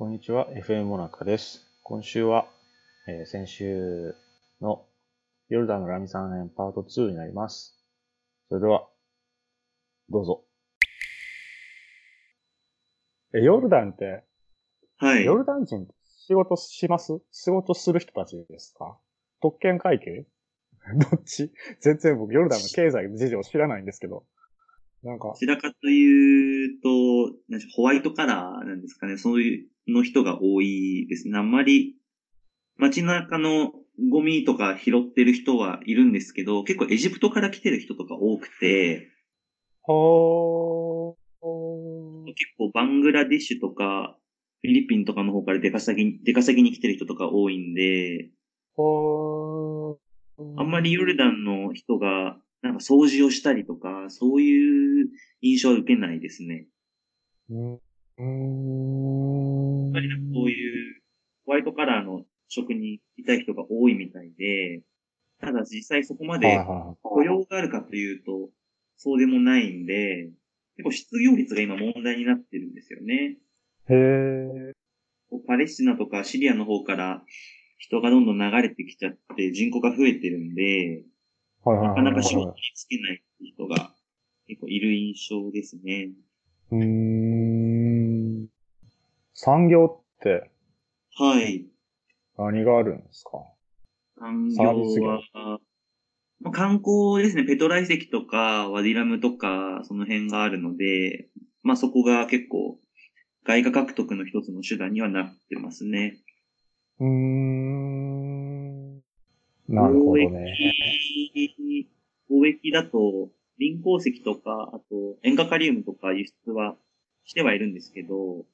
こんにちは、FM モナカです。今週は、えー先週のヨルダンのラミさん編パート2になります。それでは、どうぞ。え、ヨルダンって、はい。ヨルダン人って仕事します？仕事する人たちですか？特権階級？どっち？全然僕ヨルダンの経済事情知らないんですけど。なんかど、ちらかというと、ホワイトカラーなんですかね。そういうの人が多いですね。あんまり、街中のゴミとか拾ってる人はいるんですけど、結構エジプトから来てる人とか多くて、結構バングラディッシュとか、フィリピンとかの方から出稼ぎ、出稼ぎに来てる人とか多いんで、あんまりヨルダンの人が、なんか掃除をしたりとか、そういう印象は受けないですね。うん。っぱりなんかそういうホワイトカラーの職にいたい人が多いみたいで、ただ実際そこまで雇用があるかというと、そうでもないんで、結構失業率が今問題になってるんですよね。い。へえ。こうパレスチナとかシリアの方から人がどんどん流れてきちゃって人口が増えてるんで。なかなか仕事につけない人が結構いる印象ですね。うーん。産業ってはい。何があるんですか？産業業は、まあ、観光ですね。ペトラ遺跡とか、ワディラムとか、その辺があるので、まあそこが結構、外貨獲得の一つの手段にはなってますね。うーん。なるほどね。貿易だと、リン鉱石とか、あと、塩化カリウムとか輸出はしてはいるんですけど、こ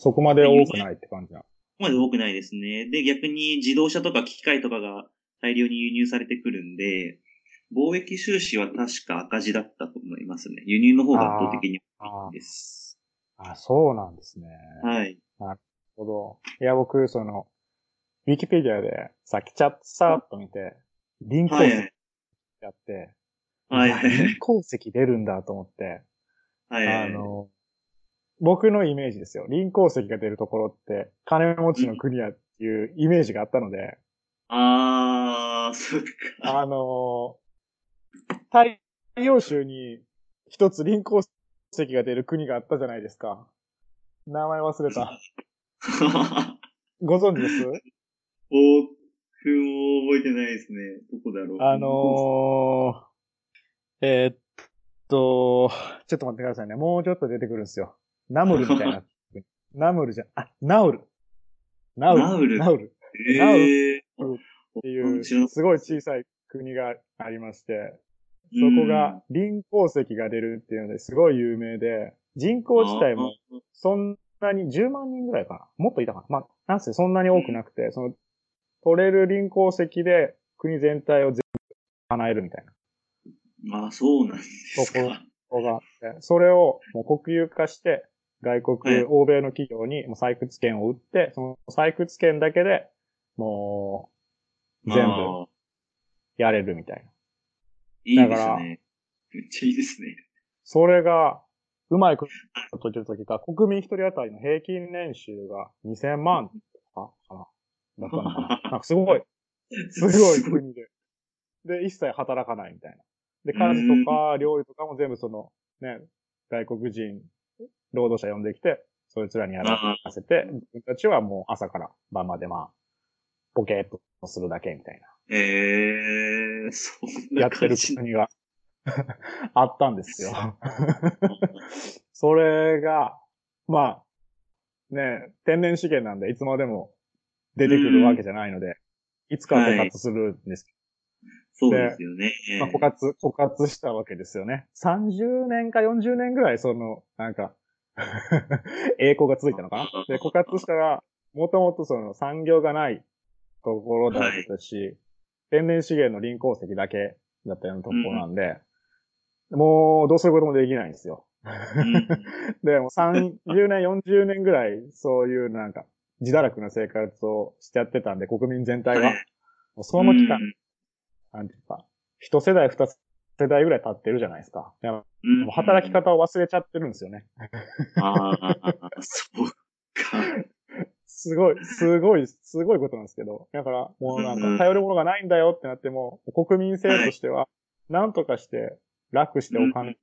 そこまで多くないって感じな。こまで多くないですね。で、逆に自動車とか機械とかが大量に輸入されてくるんで、貿易収支は確か赤字だったと思いますね。輸入の方が圧倒的にあ多いです。あ、そうなんですね。はい。なるほど。いや、僕、その、ウィキペディアでさっきチャットさーっと見て、リン鉱石はい。やって、はい。鉱石出るんだと思って、はい。あの、僕のイメージですよ。リン鉱石が出るところって、金持ちの国やっていうイメージがあったので、あー、そっか。あの、太陽州に一つリン鉱石が出る国があったじゃないですか。名前忘れた。ご存知です？僕も覚えてないですね。どこだろう。あのー、えーっと、ちょっと待ってくださいね。もうちょっと出てくるんですよ。ナムルみたいな。ナムルじゃ、あ、ナウル。ナウル。ナウルナウル。えー、っていう、すごい小さい国がありまして、そこが、リン鉱石が出るっていうのですごい有名で、人口自体もそんなに10万人ぐらいかなもっといたかなまあ、なんせそんなに多くなくて、その、取れるリン鉱石で国全体を全部叶えるみたいな。あー、そうなんですか。ここがあって、それをもう国有化して、外国、はい欧米の企業にもう採掘権を売って、その採掘権だけでもう全部やれるみたいな。いいですね。めっちゃいいですね。それが、うまいこと言ってるときが、国民一人当たりの平均年収が2000万とかかなだったのかな なんかすごい、すごい国で。で、一切働かないみたいな。で、家事とか料理とかも全部その、ね、外国人、労働者呼んできて、そいつらにやらせて、自分たちはもう朝から晩までまあ、ポケーっとするだけみたいな。えー、そんなやってる。国が あったんですよ。それが、まあ、ね、天然資源なんでいつまでも出てくるわけじゃないので、いつかは枯渇するんですそうですよね。まあ、枯渇、枯渇したわけですよね。30年か40年ぐらい、その、なんか、栄光が続いたのかな？で、枯渇したら、もともとその産業がないところだったし、天然資源の林鉱石だけだったようなところなんで、もう、どうすることもできないんですよ。うん。で、もう30年、40年ぐらい、そういうなんか、自堕落な生活をしちゃってたんで、国民全体が。はい。もうその期間、うん。なんていうか、一世代、二世代ぐらい経ってるじゃないですか。いやもうんう働き方を忘れちゃってるんですよね。ああ、そうか。すごい、すごい、すごいことなんですけど。だから、もうなんか、頼るものがないんだよってなっても、国民性としては、なんとかして楽してお金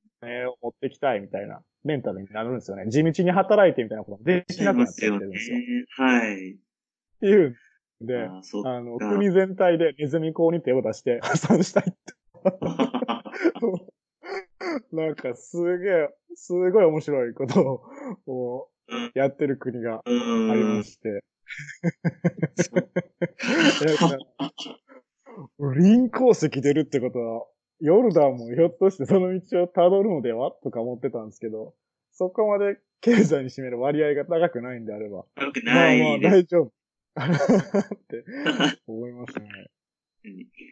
を持ってきたいみたいなメンタルになるんですよね。地道に働いてみたいなこともできなくなっちゃってるんですよ。はい。っていうんで、あの、国全体でネズミ講に手を出して破産したいって。なんかすげえ、すごい面白いことをやってる国がありまして。輪鉱石出るってことは、ヨルダンもひょっとしてその道を辿るのではとか思ってたんですけど、そこまで経済に占める割合が高くないんであれば。高くないまあまあ大丈夫。って思いますね。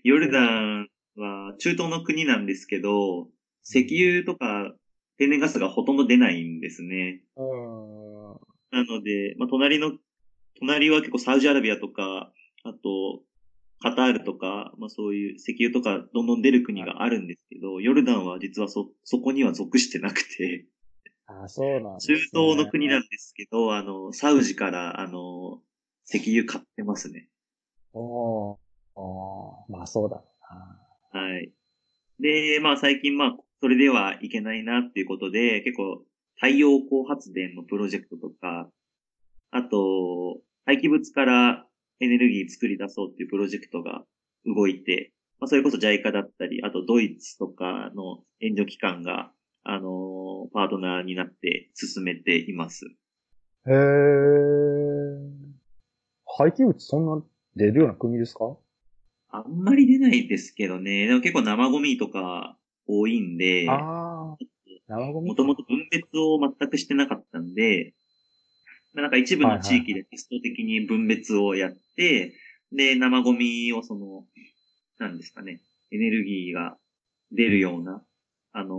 ヨルダンは中東の国なんですけど、石油とか天然ガスがほとんど出ないんですね。なので、まあ、隣の、隣は結構サウジアラビアとか、あと、カタールとか、まあそういう石油とかどんどん出る国があるんですけど、ヨルダンは実はそ、そこには属してなくて。あそうなんね、中東の国なんですけど、あの、サウジから、あの、石油買ってますね。おー、おまあそうだな。はい。で、まあ最近まあ、それではいけないなっていうことで、結構太陽光発電のプロジェクトとか、あと、廃棄物からエネルギー作り出そうっていうプロジェクトが動いて、まあ、それこそ JICA だったり、あとドイツとかの援助機関が、あのー、パートナーになって進めています。へー。廃棄物そんな出るような国ですか？あんまり出ないですけどね。でも結構生ゴミとか多いんで、あ生ゴミもともと分別を全くしてなかったんで、なんか一部の地域でテスト的に分別をやって、で、生ゴミをその、なんですかね、エネルギーが出るような、あの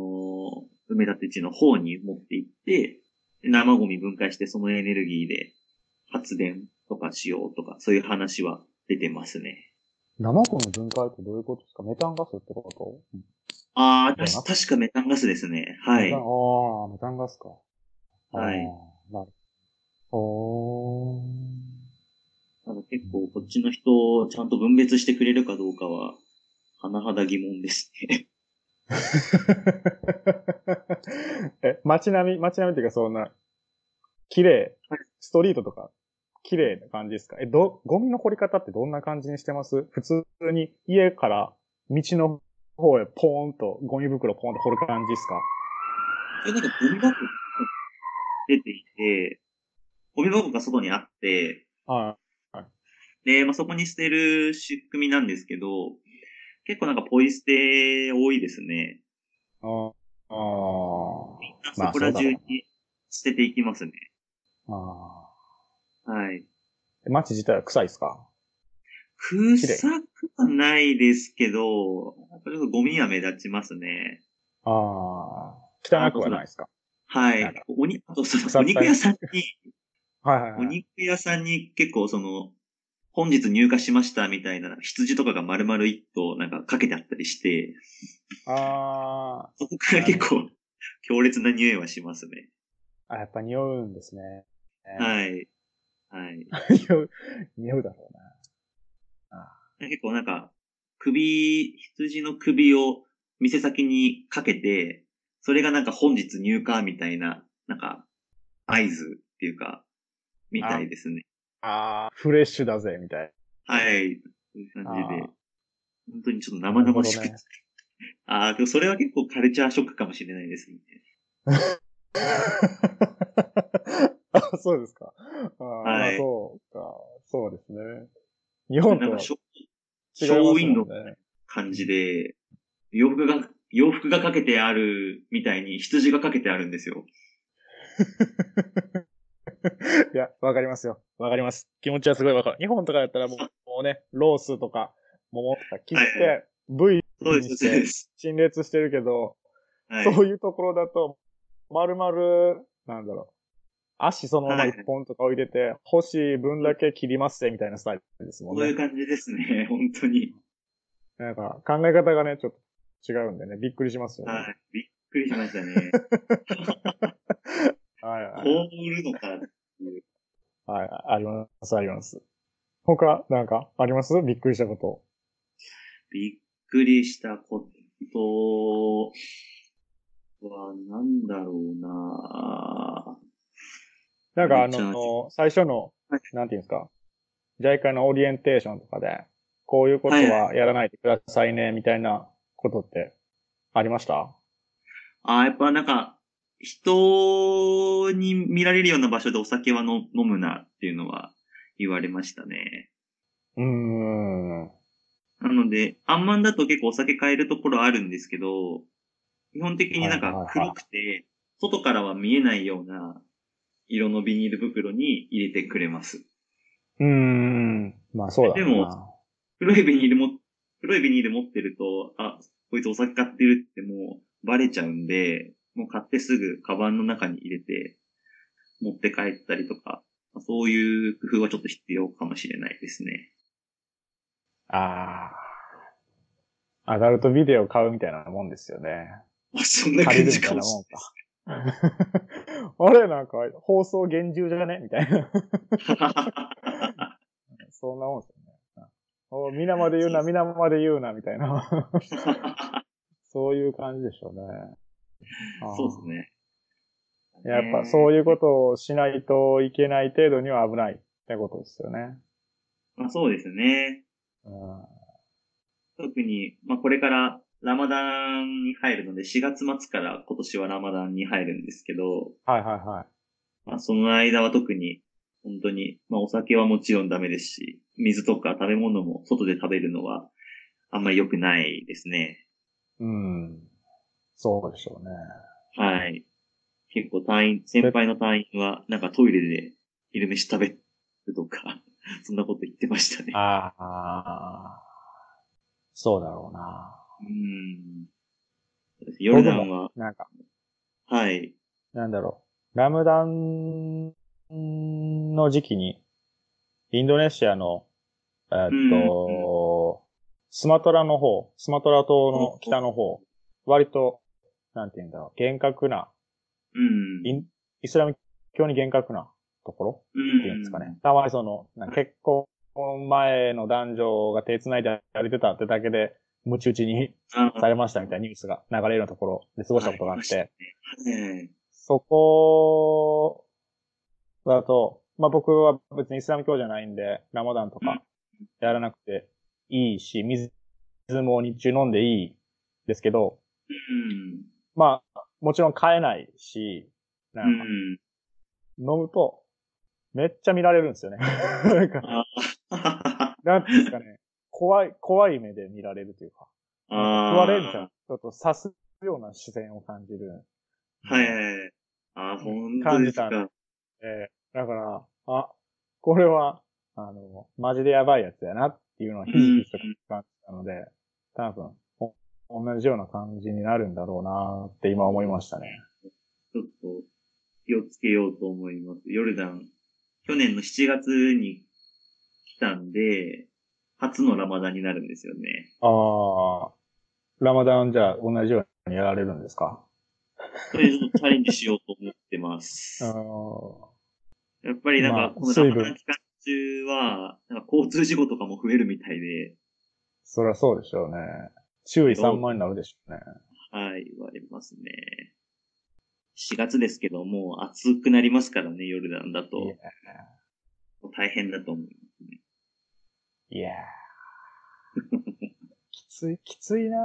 ー、埋め立て地の方に持って行って、生ゴミ分解してそのエネルギーで発電とかしようとか、そういう話は出てますね。生ゴミ分解ってどういうことですか？メタンガスってこと、うん、ああ、確かメタンガスですね。はい。ああ、メタンガスか。はい。なるおただ結構こっちの人をちゃんと分別してくれるかどうかは、甚だ疑問ですね。え、街並み、街並みっていうかそんな、綺麗、ストリートとか、綺麗な感じですか？え、ど、ゴミの掘り方ってどんな感じにしてます？普通に家から道の方へポーンとゴミ袋ポーンと掘る感じですか？え、なんかゴミ箱出てきて、ゴミ箱が外にあって、はい。で、まあ、そこに捨てる仕組みなんですけど、結構なんかポイ捨て多いですね。ああ。みんなそこら中に捨てていきますね。ああ。はい。街自体は臭いですか？臭くはないですけど、やっぱりゴミは目立ちますね。ああ。汚くはないですか？はい。おに、あとそのお肉屋さんに、はいはい、はい、お肉屋さんに結構その、本日入荷しましたみたいな羊とかが丸々一頭なんかかけてあったりして、ああ。そこから結構強烈な匂いはしますね。あ、やっぱ匂うんですね。はい。はい。匂う、匂うだろうな。あ結構なんか、首、羊の首を店先にかけて、それがなんか本日入荷みたいな、なんか、合図っていうか、みたいですね。ああ、フレッシュだぜ、みたい。はい。そういう感じで。本当にちょっと生々しく、ね、ああ、でもそれは結構カルチャーショックかもしれないですね。あ そうですか。あはい、そうか。そうですね。日本とはショーウィンドウ感じで、洋服が、洋服がかけてあるみたいに羊がかけてあるんですよ。いや、わかりますよ。わかります。気持ちはすごいわかる。日本とかだったらもうもうね、ロースとか、桃とか切って、部位にして陳列してるけど、はい、そういうところだと、丸々、なんだろう。足そのまま一本とか置いてて、はい、欲しい分だけ切りますぜ、みたいなスタイルですもんね。そういう感じですね、本当に。なんか、考え方がね、ちょっと違うんでね、びっくりしますよね。はい、びっくりしましたね。はいはい。こう売るのかっていう。はい、あります、あります。他、なんか、あります？びっくりしたこと。びっくりしたことは、なんだろうななんかあの、最初のはい、なんていうんですか、JICA のオリエンテーションとかで、こういうことはやらないでくださいね、みたいなことってありました？あーやっぱなんか、人に見られるような場所でお酒はの飲むなっていうのは言われましたね。うーん。なので、アンマンだと結構お酒買えるところあるんですけど、基本的になんか黒くて、外からは見えないような色のビニール袋に入れてくれます。うーん。まあそうだな。でも黒いビニールも、黒いビニール持ってると、あ、こいつお酒買ってるってもうバレちゃうんで、もう買ってすぐカバンの中に入れて持って帰ったりとか、まあそういう工夫はちょっと必要かもしれないですね。ああ。アダルトビデオ買うみたいなもんですよね。あ そんな感じかもしれか。あれなんか、放送厳重じゃね？みたいな。そんなもんですよね。お皆まで言うな、皆まで言うな、みたいな。そういう感じでしょうね。そうですね。やっぱそういうことをしないといけない程度には危ないってことですよね。まあそうですね。うん特に、まあこれからラマダンに入るので、4月末から今年はラマダンに入るんですけど、はいはいはい。まあその間は特に、本当に、まあお酒はもちろんダメですし、水とか食べ物も外で食べるのはあんまり良くないですね。うん。そうでしょうね。はい。結構隊員、先輩の隊員はなんかトイレで昼飯食べるとか、そんなこと言ってましたね。ああ。そうだろうな。うん。ヨルダンは、なんか、はい。なんだろう。ラムダンの時期に、インドネシアの、えーっと、スマトラの方、スマトラ島の北の方、割と、なんて言うんだろう、厳格な、うん。イスラム教に厳格なところうんっていうんですかね。たまにその、結婚前の男女が手繋いで歩いてたってだけで、ムチ打ちにあされましたみたいなニュースが流れるようなところで過ごしたことがあって、はい。そこだと、まあ僕は別にイスラム教じゃないんで、ラマダンとかやらなくていいし、水も日中飲んでいいですけど、うん。まあ、もちろん買えないし、なうんかん。飲むと、めっちゃ見られるんですよね。なんなんですかね、怖い、怖い目で見られるというか、食われるじゃん。ちょっと刺すような視線を感じる。はいはいはい。あ、本当感じたですか。えーだから、あ、これは、あの、マジでやばいやつやなっていうのはひと感じたので、多分、お同じような感じになるんだろうなって今思いましたね。ちょっと気をつけようと思います。ヨルダン、去年の7月に来たんで、初のラマダンになるんですよね。ああ、ラマダンじゃあ同じようにやられるんですか？それでちょっとチャレンジしようと思ってます。あーやっぱりなんか、まあこのラマダン期間中は、なんか交通事故とかも増えるみたいで、そりゃそうでしょうね。注意散漫になるでしょうね。はい、言われますね。4月ですけど、もう暑くなりますからね、ヨルダンだと。大変だと思いますね。いやー。きつい、きついな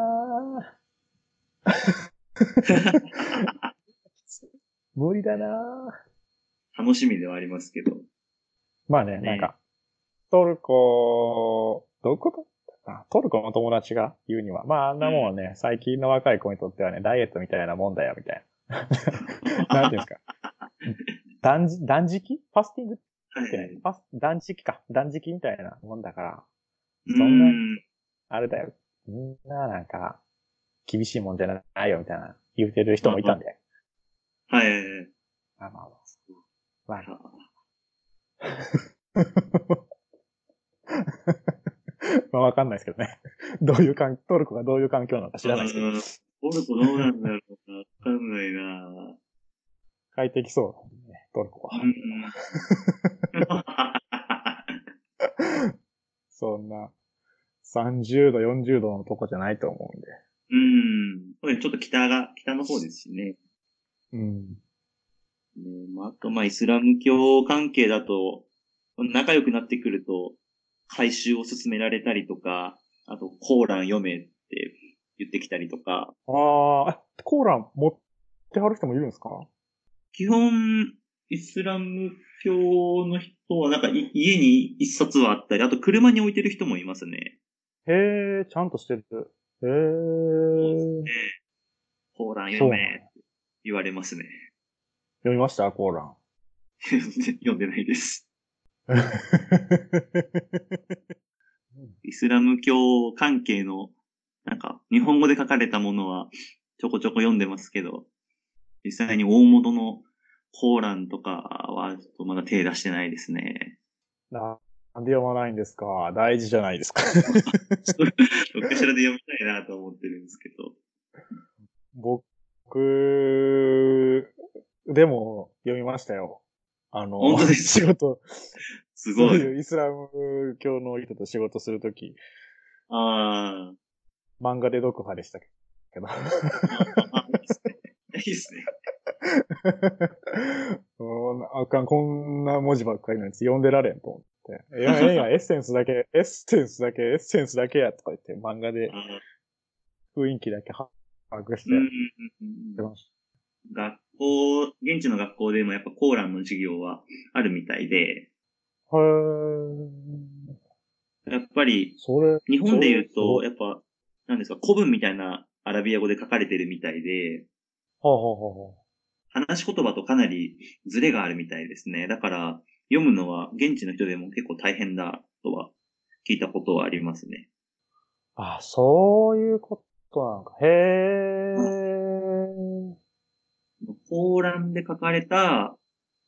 ー。無理だなー。楽しみではありますけど。まあね、ね。なんか、トルコ、どういうこと？あトルコの友達が言うには、まああんなもんはね、最近の若い子にとってはね、ダイエットみたいなもんだよ、みたいな。なんていうんですか？断食、断食？ファスティング？っはいてない、ファス断食か。断食みたいなもんだから、うそんな、ん。あれだよ。みんななんか、厳しいもんじゃないよ、みたいな言うてる人もいたんで。はい。まあまあまあ。まあ まあわかんないですけどね。どういう環、トルコがどういう環境なのか知らないですけど、トルコどうなんだろうな。わかんないな。快適そうトルコは。そんな、30度、40度のとこじゃないと思うんで。うん。これちょっと北が、北の方ですしね。うん。ね、まあ、あと、まあ、イスラム教関係だと、仲良くなってくると、回収を進められたりとか、あと、コーラン読めって言ってきたりとか。ああ、コーラン持ってはる人もいるんですか？基本、イスラム教の人は、なんかい家に一冊はあったり、あと車に置いてる人もいますね。へえ、ちゃんとしてる。へえ。コーラン読めって言われますね。読みました？コーラン。読んでないです。イスラム教関係の、なんか、日本語で書かれたものは、ちょこちょこ読んでますけど、実際に大元のコーランとかは、ちょっとまだ手出してないですね。ななんで読まないんですか？大事じゃないですか。どっかしらで読みたいなと思ってるんですけど。僕、でも読みましたよ。あの、本当です仕事、すごい。イスラム教の人と仕事するとき、あ漫画で読派でしたけど。いいですね。いいですね。うんあかん、こんな文字ばっかりのやつ読んでられんと思って。いや、ええやん、エッセンスだけ、エッセンスだけ、エッセンスだけやとか言って、漫画で雰囲気だけ把握して。まし学校、現地の学校でもやっぱコーランの授業はあるみたいで、た。へー。やっぱりそれ、日本で言うと、やっぱ、なんですか、古文みたいなアラビア語で書かれてるみたいで、はあ、はあはあはあ、話し言葉とかなりズレがあるみたいですね。だから、読むのは現地の人でも結構大変だとは聞いたことはありますね。あ、そういうことなのか。へー。コーランで書かれた、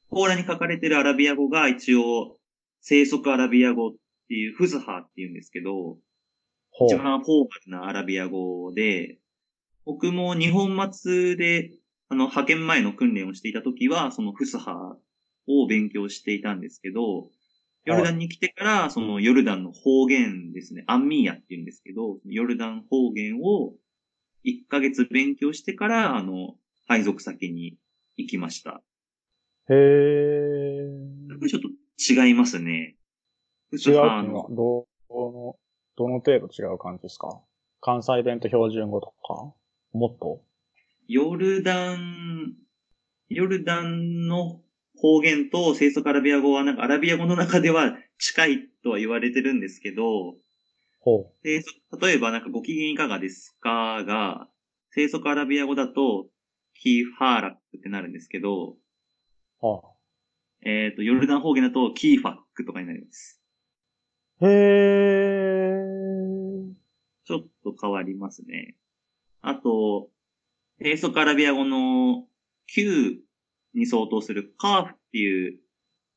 コーランに書かれてるアラビア語が一応、生息アラビア語っていう、フズハっていうんですけど、一番フォーマルなアラビア語で、僕も日本末で、あの、派遣前の訓練をしていた時は、そのフスハを勉強していたんですけど、ヨルダンに来てから、そのヨルダンの方言ですね、アンミーヤって言うんですけど、ヨルダン方言を1ヶ月勉強してから、あの、配属先に行きました。へー。やっぱりちょっと違いますね。フ違うの、どの、どの程度違う感じですか？関西弁と標準語とかもっと？ヨルダン、ヨルダンの方言と生息アラビア語はなんかアラビア語の中では近いとは言われてるんですけど、ほ生息例えばなんかご機嫌いかがですか？が、生息アラビア語だとキーファーラックってなるんですけど、う。はえっ、と、ヨルダン方言だとキーファックとかになります。あ、へー。ちょっと変わりますね。あと、生息アラビア語の Q に相当するカーフっていう、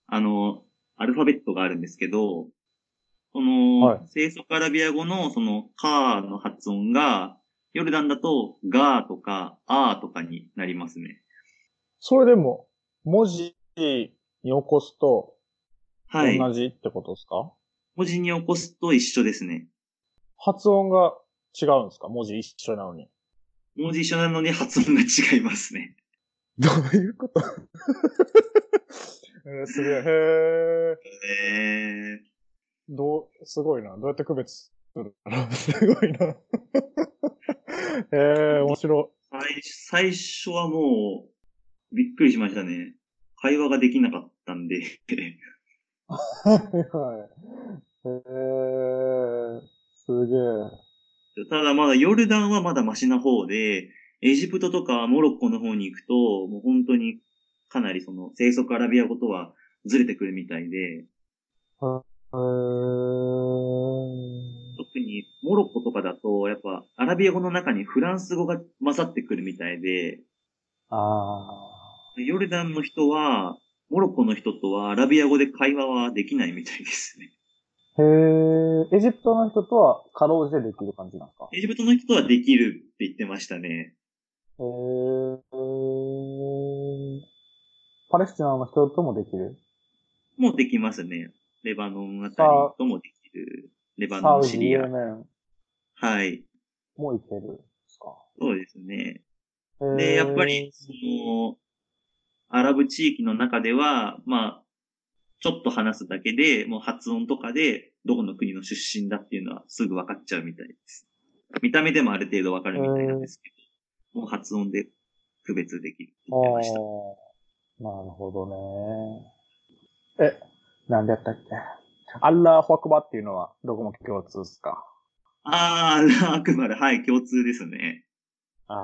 あの、アルファベットがあるんですけど、その、はい生息アラビア語のそのカーの発音が、ヨルダンだとガーとかアーとかになりますね。それでも、文字に起こすと、はい。同じってことですか、文字に起こすと一緒ですね。発音が違うんですか？文字一緒なのに。文字一緒なのに発音が違いますね。どういうこと？えーすげえ、へえー。どう、すごいな。どうやって区別するの？すごいな。えー、面白最最初はもう、びっくりしましたね。会話ができなかったんで。い。はい。えー、すげえ。ただまだヨルダンはまだマシな方で、エジプトとかモロッコの方に行くと、もう本当にかなりその生息アラビア語とはずれてくるみたいで、えー、特にモロッコとかだと、やっぱアラビア語の中にフランス語が混ざってくるみたいで、あヨルダンの人は、モロッコの人とはアラビア語で会話はできないみたいですね。ー。へー、エジプトの人とはかろうじてできる感じなんですか？エジプトの人とはできるって言ってましたね。へー。パレスチナの人ともできる？もうできますね。レバノンあたりともできる。レバノン、シリア。はい。もいけるんですか？そうですね。で、やっぱり、その、アラブ地域の中では、まあ、ちょっと話すだけで、もう発音とかで、どこの国の出身だっていうのはすぐ分かっちゃうみたいです。見た目でもある程度分かるみたいなんですけど、もう発音で区別できるって言ってました。なるほどね。え、なんでやったっけ？アッラーホアクバっていうのはどこも共通ですか？あー、アラーアクバル、はい、共通ですね。あ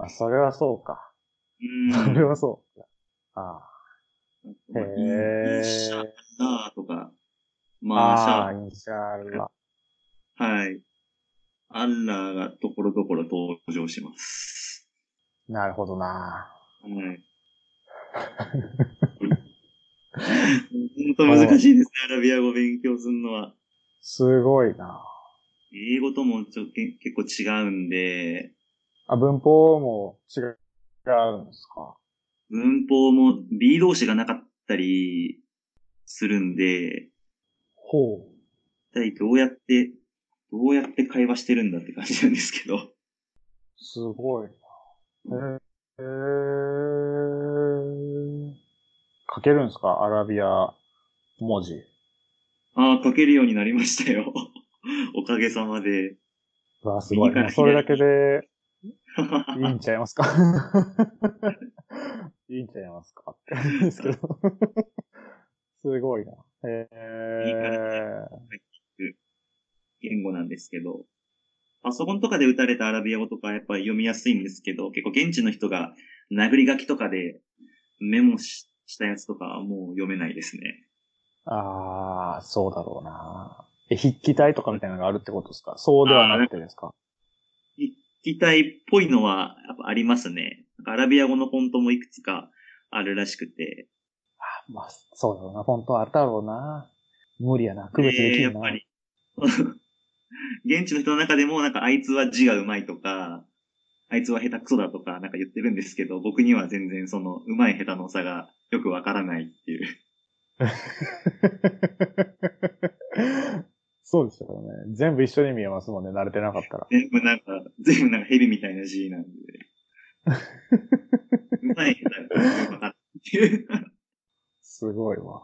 ーあ。それはそうか。うん。それはそう。あまあインシャアラーとか、あ。まあ、シャああ、インシャアラ。はい。アッラーがところどころ登場します。なるほどな。はい。本当難しいですね、アラビア語勉強するのは。すごいな。英語ともちょけ結構違うんで、あ、文法も違う、違うんですか？文法も B 動詞がなかったりするんで、ほう。一体どうやって、どうやって会話してるんだって感じなんですけど。すごいな。へえ。書けるんですか？アラビア文字。ああ、書けるようになりましたよ。おかげさまで。わあ、すごい。それだけで いいんちゃいますか？いいんちゃいますか？って感じですけど。すごいな。へえ。言語なんですけど、パソコンとかで打たれたアラビア語とかやっぱり読みやすいんですけど、結構現地の人が殴り書きとかでメモししたやつとかはもう読めないですね。ああ、そうだろうな。え、筆記体とかみたいなのがあるってことですか？そうではなくてですか筆記体っぽいのはやっぱありますね。アラビア語のフォントもいくつかあるらしくて。まあ、そうだろうな。本当あるだろうな。無理やな。区別できんな。やっぱり。現地の人の中でもなんかあいつは字が上手いとか、あいつは下手くそだとかなんか言ってるんですけど、僕には全然その上手い下手の差がよくわからないっていう。そうですよね。全部一緒に見えますもんね。慣れてなかったら。全部なんか、全部なんか蛇みたいな字なんで。い。すごいわ。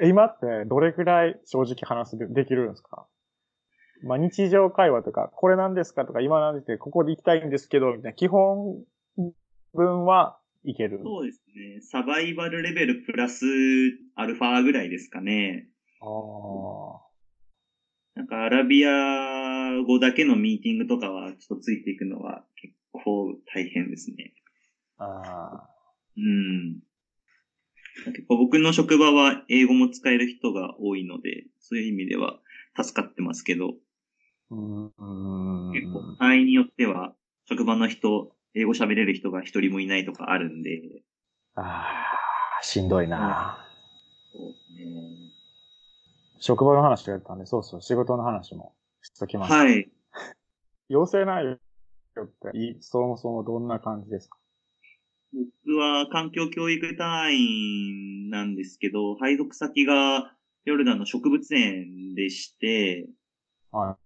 え、今ってどれくらい正直話すでできるんですか？まあ、日常会話とか、これなんですかとか、今なんでここで行きたいんですけど、みたいな基本文はいける。そうですね。サバイバルレベルプラスアルファぐらいですかね。ああ。なんかアラビア語だけのミーティングとかはちょっとついていくのは結構大変ですね。あうん。結構僕の職場は英語も使える人が多いので、そういう意味では助かってますけど、あ。うん。結構範囲によっては職場の人、英語喋れる人が一人もいないとかあるんで、ああ、しんどいな。そうですね。職場の話がやったんで、そうそう、仕事の話もしときます。はい。要請内容って、いそもそもどんな感じですか？僕は環境教育隊員なんですけど、配属先がヨルダンの植物園でして、は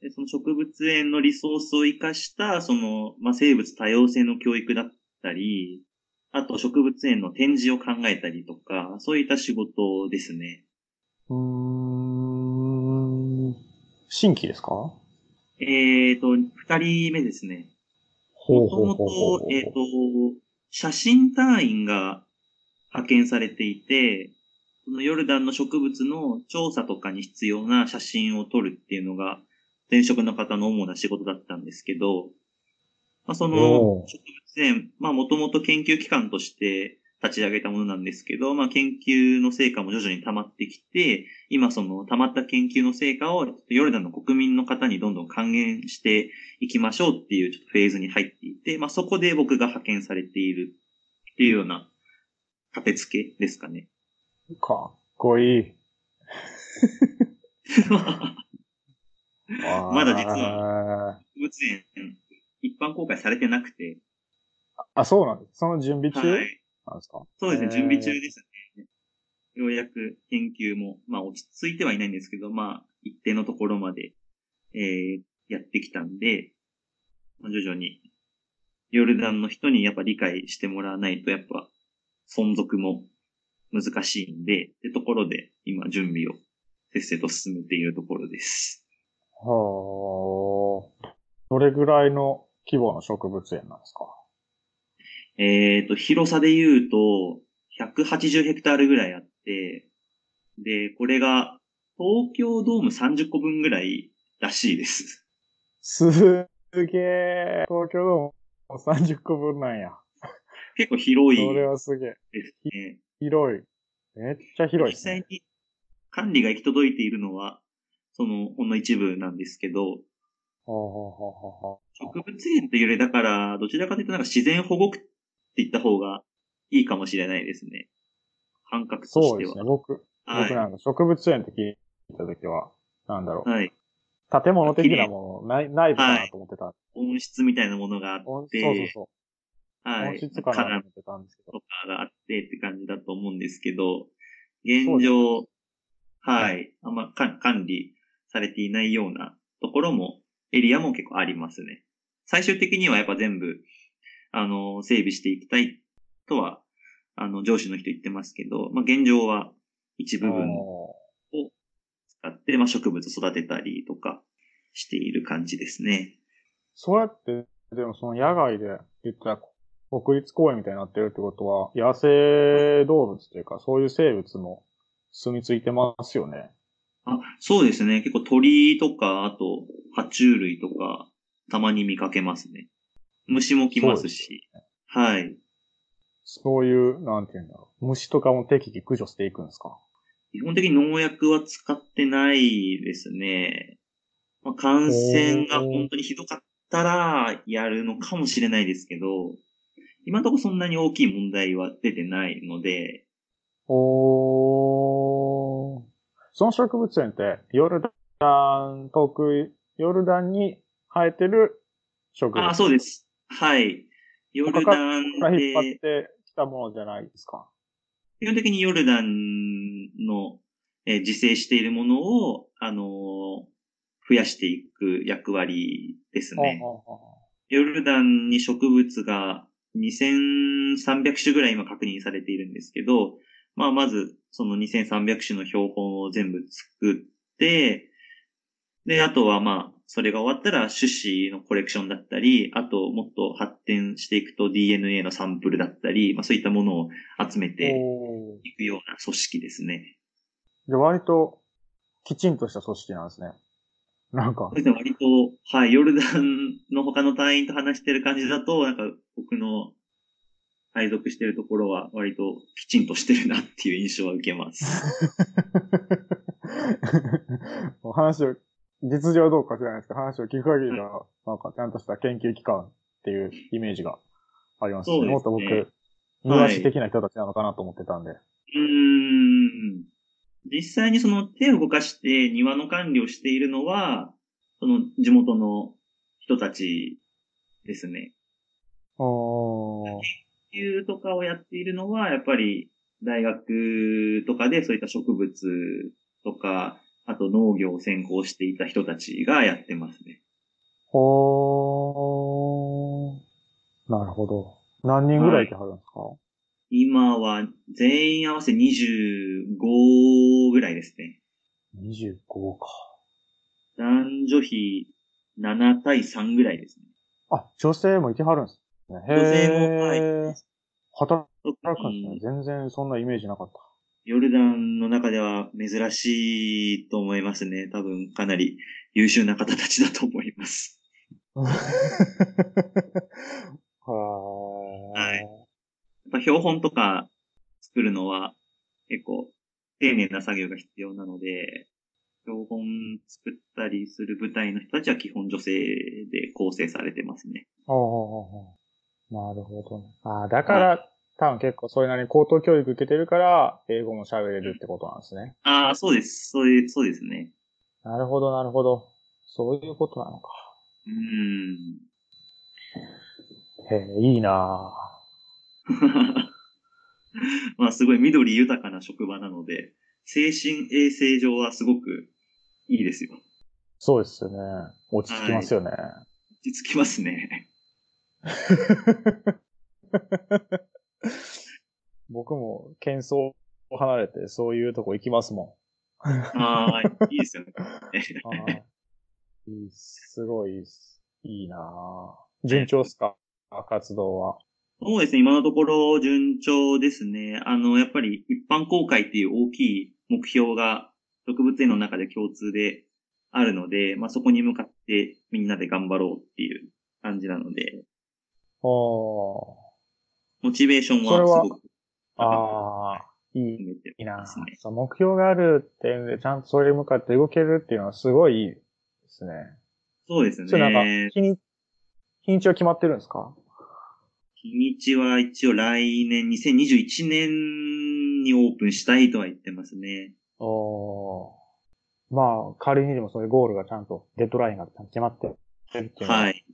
でその植物園のリソースを活かした、その、まあ、生物多様性の教育だったり、あと植物園の展示を考えたりとか、そういった仕事ですね。い。うーん。新規ですか？えっ、と、二人目ですね。ほもともと、えっ、と、写真隊員が派遣されていて、そのヨルダンの植物の調査とかに必要な写真を撮るっていうのが、前職の方の主な仕事だったんですけど、まあ、そおのー植物園、まあもともと研究機関として立ち上げたものなんですけど、まあ研究の成果も徐々に溜まってきて、今その溜まった研究の成果をヨルダンの国民の方にどんどん還元していきましょうっていうちょっとフェーズに入っていて、まあそこで僕が派遣されているっていうような立て付けですかね。かっこいい。まだ実は物園一般公開されてなくて、あ、そうなんです。その準備中？はい。なんですか？そうですね、準備中ですね。ようやく研究も、まあ落ち着いてはいないんですけど、まあ一定のところまで、えー、やってきたんで、まあ、徐々に、ヨルダンの人にやっぱ理解してもらわないと、やっぱ存続も難しいんで、ってところで今準備をせっせと進めているところです。はあ。どれぐらいの規模の植物園なんですか？えっ、ー、と、広さで言うと、180ヘクタールぐらいあって、で、これが東京ドーム30個分ぐらいらしいです。すげえ。東京ドーム30個分なんや。結構広い。それはすげえ。ですね。広い。めっちゃ広い、ね、実際に管理が行き届いているのは、その、ほんの一部なんですけど、植物園というより、だから、どちらかというとなんか自然保護区って言った方がいいかもしれないですね。感覚としては。そうですね。僕、はい、僕なんか植物園って聞いたときは、なんだろう。はい。建物的なもの、ない、ないかなと思ってた、はい。温室みたいなものがあって。そうそうそう。はい。温室かなと思ってたんですけど。とかがあってって感じだと思うんですけど、現状、はい。あんま管理されていないようなところも、エリアも結構ありますね。最終的にはやっぱ全部、あの、整備していきたいとは、あの、上司の人言ってますけど、まあ、現状は一部分を使って、まあ、植物育てたりとかしている感じですね。そうやって、でもその野外で言ったら国立公園みたいになってるってことは、野生動物というか、そういう生物も住み着いてますよね。あ、そうですね。結構鳥とか、あと、爬虫類とか、たまに見かけますね。虫も来ますし。はい。そういう、なんていうんだろう。虫とかも適宜駆除していくんですか？基本的に農薬は使ってないですね。まあ、感染が本当にひどかったらやるのかもしれないですけど、今のところそんなに大きい問題は出てないので。おー。その植物園って、ヨルダン得意、ヨルダンに生えてる植物？あ、そうです。はい。ヨルダンで。引っ張ってきたものじゃないですか。基本的にヨルダンの、えー、自生しているものを、あのー、増やしていく役割ですね。ヨルダンに植物が2300種ぐらい今確認されているんですけど、まあ、まず、その2300種の標本を全部作って、で、あとはまあ、それが終わったら種子のコレクションだったり、あともっと発展していくと DNA のサンプルだったり、まあそういったものを集めていくような組織ですね。じゃ割ときちんとした組織なんですね。なんか。割と、はい、ヨルダンの他の隊員と話してる感じだと、なんか僕の配属してるところは割ときちんとしてるなっていう印象は受けます。話を、実情どうか知らないですけど、話を聞く限りは、なんかちゃんとした研究機関っていうイメージがありますね。すねもっと僕、庭師的な人たちなのかなと思ってたんで。はい、うん。実際にその手を動かして庭の管理をしているのは、その地元の人たちですね。おー。究とかをやっているのは、やっぱり大学とかでそういった植物とか、あと農業を専攻していた人たちがやってますね。ほー。なるほど。何人ぐらいいてはるんですか、はい、今は全員合わせ25ぐらいですね。25か。男女比7対3ぐらいですね。あ、女性もいてはるんです女性も、はい。働くんですね。全然そんなイメージなかった。ヨルダンの中では珍しいと思いますね。多分かなり優秀な方たちだと思います。ははい。やっぱ標本とか作るのは結構丁寧な作業が必要なので、標本作ったりする部隊の人たちは基本女性で構成されてますね。なるほどね。ああ、だから、多分結構それなりに高等教育受けてるから、英語も喋れるってことなんですね。ああ、そうです。そういう、そうですね。なるほど、なるほど。そういうことなのか。うん。へえ、いいな まあすごい緑豊かな職場なので、精神衛生上はすごくいいですよ。そうですよね。落ち着きますよね。落ち着きますね。僕も喧騒を離れてそういうとこ行きますもああ、いいですよね。す。すごいいいなぁ順調っすか？活動は。そうですね、今のところ順調ですね。あの、やっぱり一般公開っていう大きい目標が植物園の中で共通であるので、まあそこに向かってみんなで頑張ろうっていう感じなので、おモチベーションははすごくああ、いい、含めていいな。そう目標があるっていうんで、ちゃんとそれに向かって動けるっていうのはすごいいいですね。そうですそれなんかね、。日に、日にちは決まってるんですか？日にちは一応来年2021年にオープンしたいとは言ってますね。おーまあ、仮にでもそういうゴールがちゃんと、デッドラインがちゃんと決まってるっていうのは、はい。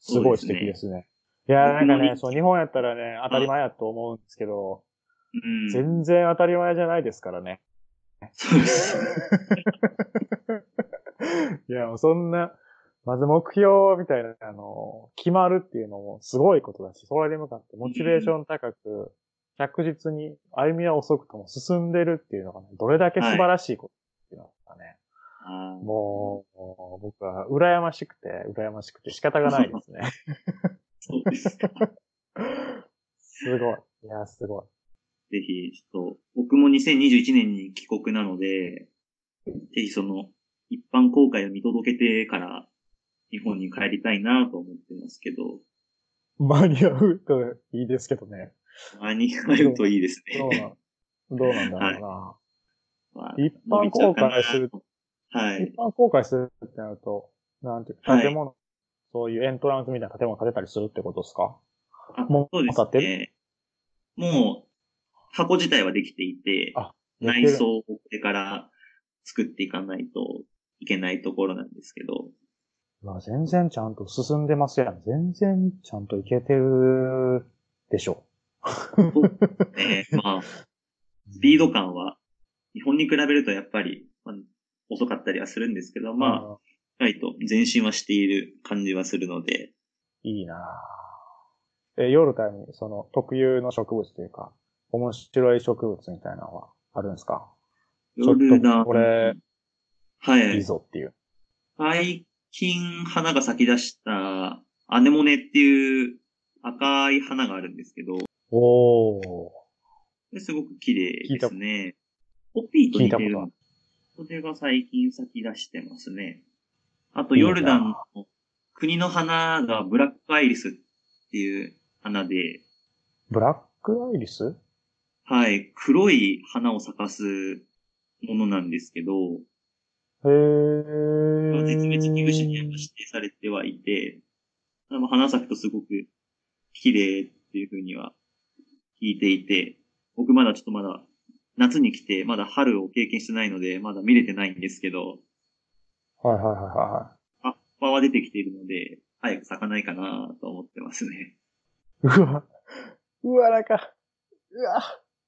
すごい素敵ですね。いやー、なんかね、そう、日本やったらね、当たり前やと思うんですけど、うん。全然当たり前じゃないですからね。そうです。いや、もうそんな、まず目標みたいな、あの、決まるっていうのもすごいことだし、それに向かってモチベーション高く、着実に歩みは遅くとも進んでるっていうのがね、どれだけ素晴らしいことっていうのがね、あーもう、もう僕は羨ましくて、羨ましくて仕方がないですね。そうですか。すごい。いや、すごい。ぜひ、ちょっと、僕も2021年に帰国なので、ぜひその、一般公開を見届けてから、日本に帰りたいなと思ってますけど、間に合うといいですけどね。間に合うといいですどうね。なん、どうなんだろうな。まあ一般公開する。はい。一般公開するってなると、なんていうか、はい建物、そういうエントランスみたいな建物建てたりするってことですか？あもうそうですね。もう、箱自体はできていて、あ内装をこれから作っていかないといけないところなんですけど、まあ、全然ちゃんと進んでますやん。全然ちゃんといけてるでしょ。ね、まあ、スピード感は、日本に比べるとやっぱり、まあ、遅かったりはするんですけど、まあ、あ、しっかりと前進はしている感じはするので、いいなぁえ、ヨルタにその特有の植物というか、面白い植物みたいなのはあるんですか？ヨルダン、これはいいい。ぞっていう。最近花が咲き出したアネモネっていう赤い花があるんですけど、おー。すごく綺麗ですね。ポピーと似てる。それが最近咲き出してますね。あと、ヨルダンの国の花がブラックアイリスっていう花で、ブラックアイリス？はい、黒い花を咲かすものなんですけど、へー。絶滅危惧種には指定されてはいて、花咲くとすごく綺麗っていう風には聞いていて、僕まだちょっとまだ夏に来て、まだ春を経験してないので、まだ見れてないんですけど、はいはいはいは葉っぱは出てきているので、早く咲かないかなと思ってますね。い。うわ。うわ、なんか、うわ、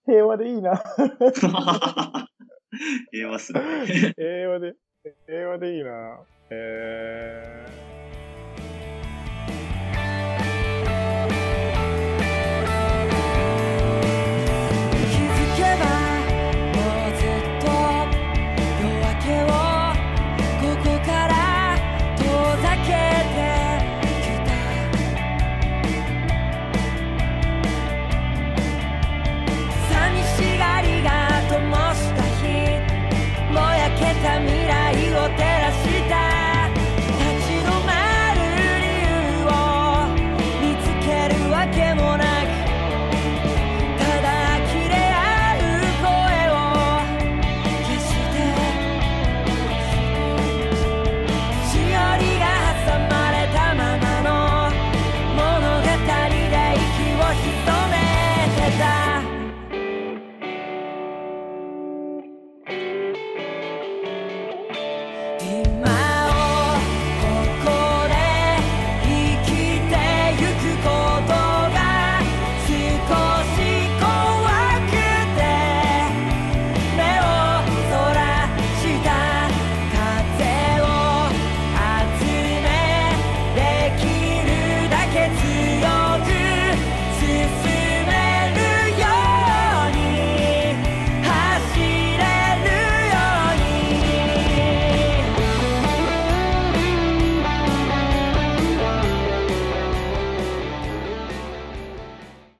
平和でいいな。言えますね。平和で、平和でいいな。えー。